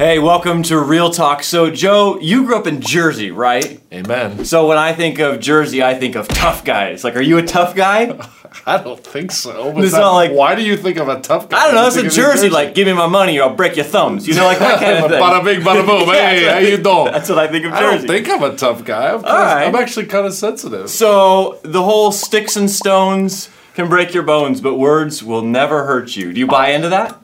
Hey, welcome to Real Talk. So, Joe, you grew up in Jersey, right? Amen. So, when I think of Jersey, I think of tough guys. Like, are you a tough guy? I don't think so. But It's not like- why do you think of a tough guy? I don't know. It's a of Jersey. Like, give me my money or I'll break your thumbs. You know, like that kind of thing. bada bing, bada boom. Hey, how you doing? That's what I think of Jersey. I don't think I'm a tough guy. I'm, kinda. I'm actually kind of sensitive. so, the whole sticks and stones can break your bones, but words will never hurt you. Do you buy into that?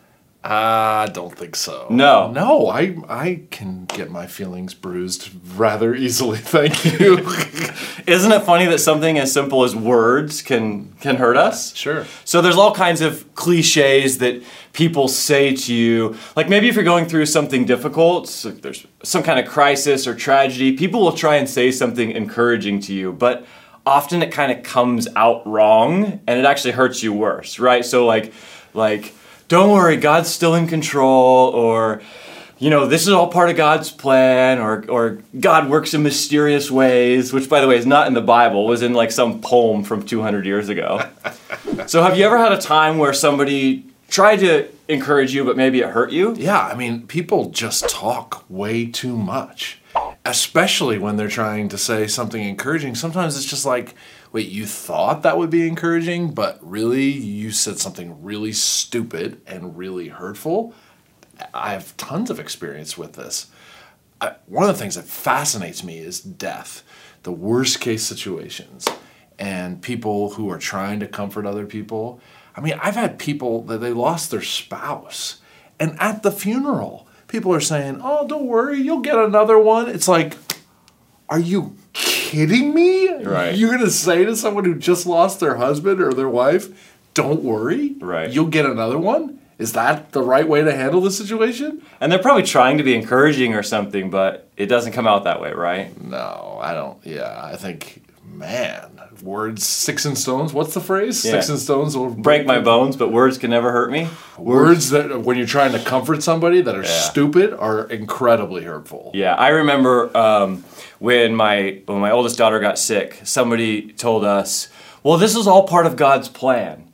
I don't think so. No. No, I I can get my feelings bruised rather easily. Thank you. Isn't it funny that something as simple as words can can hurt us? sure. So there's all kinds of cliches that people say to you. Like maybe if you're going through something difficult, so there's some kind of crisis or tragedy, people will try and say something encouraging to you, but often it kind of comes out wrong and it actually hurts you worse, right? So like like don't worry, God's still in control or you know, this is all part of God's plan, or, or God works in mysterious ways, which, by the way, is not in the Bible, was in like some poem from 200 years ago. So, have you ever had a time where somebody tried to encourage you, but maybe it hurt you? Yeah, I mean, people just talk way too much, especially when they're trying to say something encouraging. Sometimes it's just like, wait, you thought that would be encouraging, but really you said something really stupid and really hurtful. I have tons of experience with this. I, one of the things that fascinates me is death, the worst case situations, and people who are trying to comfort other people. I mean, I've had people that they lost their spouse, and at the funeral, people are saying, "Oh, don't worry, you'll get another one." It's like, are you kidding me? Right. You're gonna say to someone who just lost their husband or their wife, "Don't worry, Right. You'll get another one." Is that the right way to handle the situation? And they're probably trying to be encouraging or something, but it doesn't come out that way, right? No, I don't. Yeah, I think, man, words six and stones. What's the phrase? Yeah. Six and stones will Break my bones, but words can never hurt me. Words that when you're trying to comfort somebody that are Yeah. stupid are incredibly hurtful. Yeah, I remember um, when my when my oldest daughter got sick. Somebody told us, "Well, this is all part of God's plan,"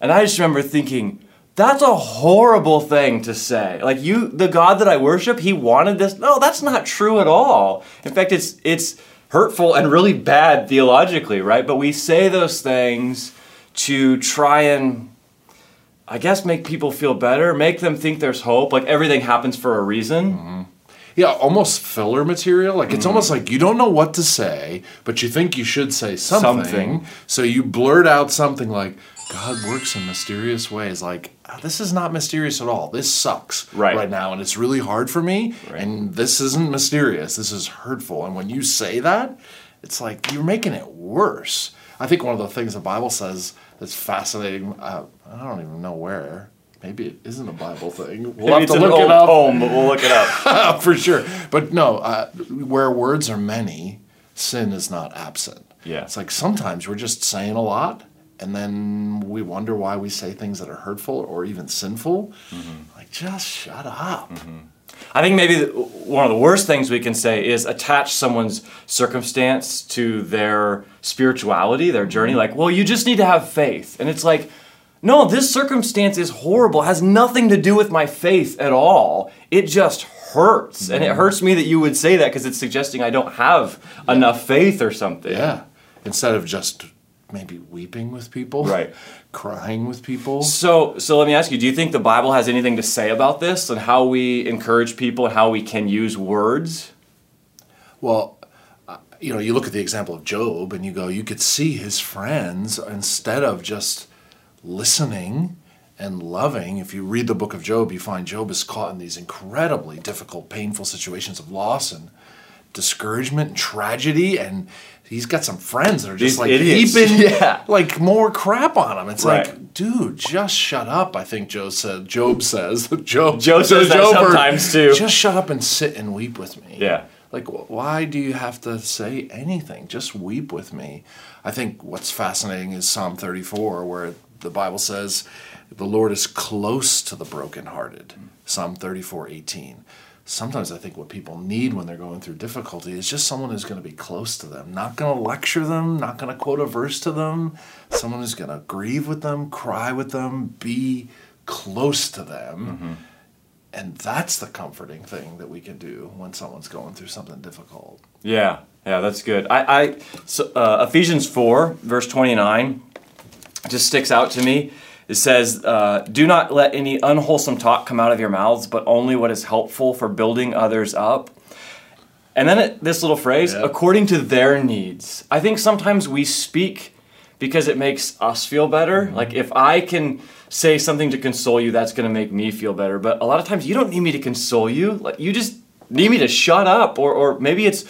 and I just remember thinking, "That's a horrible thing to say." Like you, the God that I worship, He wanted this. No, that's not true at all. In fact, it's it's hurtful and really bad theologically, right? But we say those things to try and I guess make people feel better, make them think there's hope, like everything happens for a reason. Mm-hmm. Yeah, almost filler material. Like it's mm-hmm. almost like you don't know what to say, but you think you should say something. Something. So you blurt out something like, God works in mysterious ways. Like, "Ah, this is not mysterious at all. This sucks Right. now, and it's really hard for me. Right. And this isn't mysterious. This is hurtful. And when you say that, it's like you're making it worse. I think one of the things the Bible says that's fascinating. Uh, I don't even know where. Maybe it isn't a Bible thing. We'll have to look it up. poem, but we'll look it up. for sure. But no, uh, where words are many, sin is not absent. Yeah. It's like sometimes we're just saying a lot, and then we wonder why we say things that are hurtful or even sinful. Mm-hmm. Like, just shut up. Mm-hmm. I think maybe one of the worst things we can say is attach someone's circumstance to their spirituality, their journey. Mm-hmm. Like, well, you just need to have faith. And it's like, no, this circumstance is horrible, has nothing to do with my faith at all. It just hurts. And it hurts me that you would say that because it's suggesting I don't have enough faith or something. Yeah. Instead of just maybe weeping with people, Right. Crying with people. So, so let me ask you: Do you think the Bible has anything to say about this and how we encourage people and how we can use words? Well, uh, you know, you look at the example of Job and you go, you could see his friends instead of just listening and loving. If you read the book of Job, you find Job is caught in these incredibly difficult, painful situations of loss and discouragement and tragedy and he's got some friends that are just These like idiots. heaping Yeah. like more crap on him. It's Right. like, dude, just shut up. I think Joe said. Job says. Job. Joe says that Job, sometimes, too. Just shut up and sit and weep with me. Yeah. Like, why do you have to say anything? Just weep with me. I think what's fascinating is Psalm 34, where the Bible says, the Lord is close to the brokenhearted. Psalm 34, 18. Sometimes I think what people need when they're going through difficulty is just someone who's going to be close to them, not going to lecture them, not going to quote a verse to them, someone who's going to grieve with them, cry with them, be close to them And that's the comforting thing that we can do when someone's going through something difficult. Yeah, yeah, that's good. I, I so, uh, Ephesians four verse twenty nine just sticks out to me. It says, uh, "Do not let any unwholesome talk come out of your mouths, but only what is helpful for building others up." And then it, this little phrase, Yeah. according to their needs. I think sometimes we speak because it makes us feel better. Like if I can say something to console you, that's going to make me feel better. But a lot of times you don't need me to console you. Like you just need me to shut up, or or maybe it's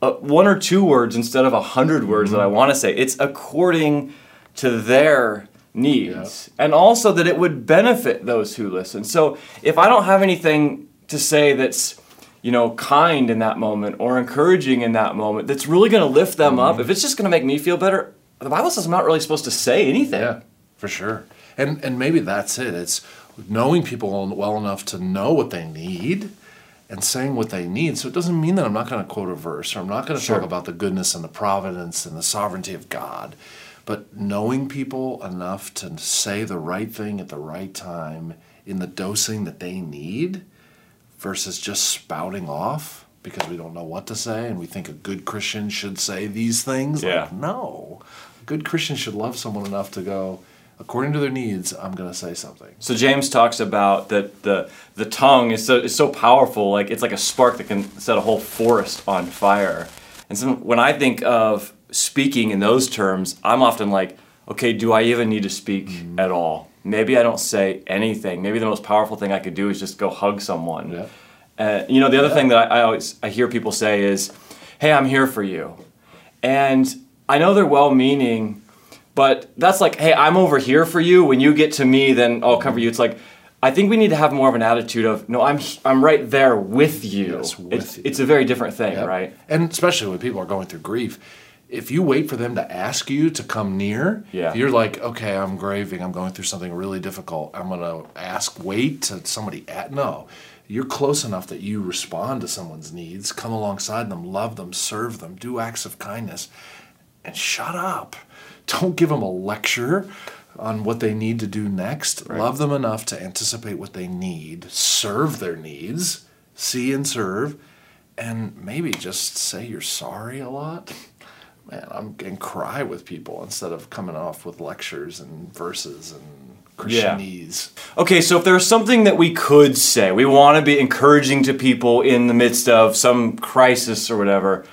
uh, one or two words instead of a hundred words that I want to say. It's according to their needs, and also that it would benefit those who listen. So if I don't have anything to say that's you know, kind in that moment or encouraging in that moment that's really going to lift them up, mm-hmm. if it's just going to make me feel better, the Bible says I'm not really supposed to say anything. Yeah, for sure. And and maybe that's it. It's knowing people well enough to know what they need and saying what they need. So it doesn't mean that I'm not going to quote a verse or I'm not going to Sure. talk about the goodness and the providence and the sovereignty of God. But knowing people enough to say the right thing at the right time in the dosing that they need versus just spouting off because we don't know what to say and we think a good Christian should say these things. Yeah. Like, no. A good Christian should love someone enough to go, according to their needs, I'm going to say something. So James talks about that the the tongue is so is so powerful, like it's like a spark that can set a whole forest on fire. And so when I think of speaking in those terms, I'm often like, okay, do I even need to speak at all? Maybe I don't say anything. Maybe the most powerful thing I could do is just go hug someone. Yeah. Uh, you know, the other thing that I, I always I hear people say is, "Hey, I'm here for you," and I know they're well-meaning, but that's like, "Hey, I'm over here for you. When you get to me, then I'll cover you." It's like, I think we need to have more of an attitude of, "No, I'm I'm right there with you." Yes, with it's, you. it's a very different thing, Yep. right? And especially when people are going through grief, if you wait for them to ask you to come near, Yeah. if you're like, okay, I'm grieving, I'm going through something really difficult, I'm gonna ask, wait to somebody at no. You're close enough that you respond to someone's needs, come alongside them, love them, serve them, do acts of kindness, and shut up. Don't give them a lecture on what they need to do next. Love them enough to anticipate what they need, serve their needs, see and serve, and maybe just say you're sorry a lot. Man, I'm and cry with people instead of coming off with lectures and verses and Christianese. Okay, so if there's something that we could say, we want to be encouraging to people in the midst of some crisis or whatever.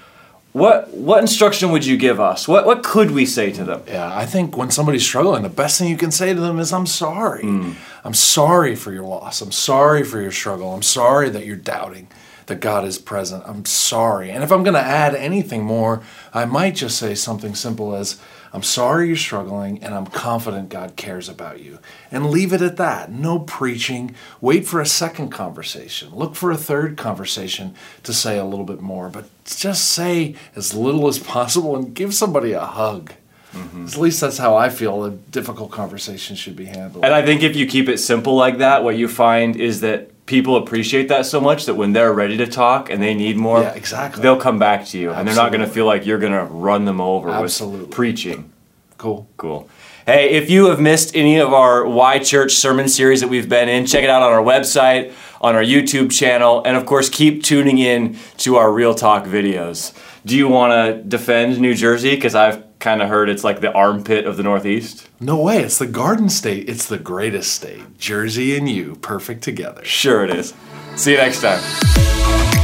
What what instruction would you give us? What what could we say to them? Yeah, I think when somebody's struggling, the best thing you can say to them is, I'm sorry. Hmm. I'm sorry for your loss. I'm sorry for your struggle. I'm sorry that you're doubting that God is present. I'm sorry. And if I'm going to add anything more, I might just say something simple as, I'm sorry you're struggling, and I'm confident God cares about you. And leave it at that. No preaching. Wait for a second conversation. Look for a third conversation to say a little bit more. But just say as little as possible and give somebody a hug. Mm-hmm. At least that's how I feel a difficult conversation should be handled. And I think if you keep it simple like that, what you find is that people appreciate that so much that when they're ready to talk and they need more, Yeah, exactly. they'll come back to you, and they're not going to feel like you're going to run them over Absolutely. with preaching. cool. Cool. Hey, if you have missed any of our Why Church sermon series that we've been in, check it out on our website, on our YouTube channel, and of course, keep tuning in to our Real Talk videos. Do you want to defend New Jersey? Because I've kind of heard it's like the armpit of the Northeast. No way. It's the Garden State. It's the greatest state. Jersey and you, perfect together. Sure, it is. See you next time.